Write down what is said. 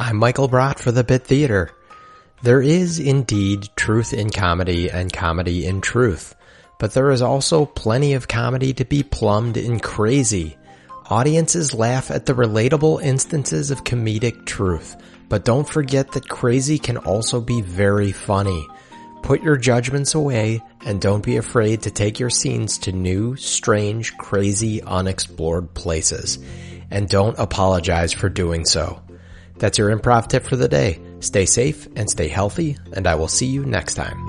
I'm Michael Brott for the Bit Theater. There is indeed truth in comedy and comedy in truth, but there is also plenty of comedy to be plumbed in crazy. Audiences laugh at the relatable instances of comedic truth, but don't forget that crazy can also be very funny. Put your judgments away and don't be afraid to take your scenes to new, strange, crazy, unexplored places. And don't apologize for doing so. That's your improv tip for the day. Stay safe and stay healthy, and I will see you next time.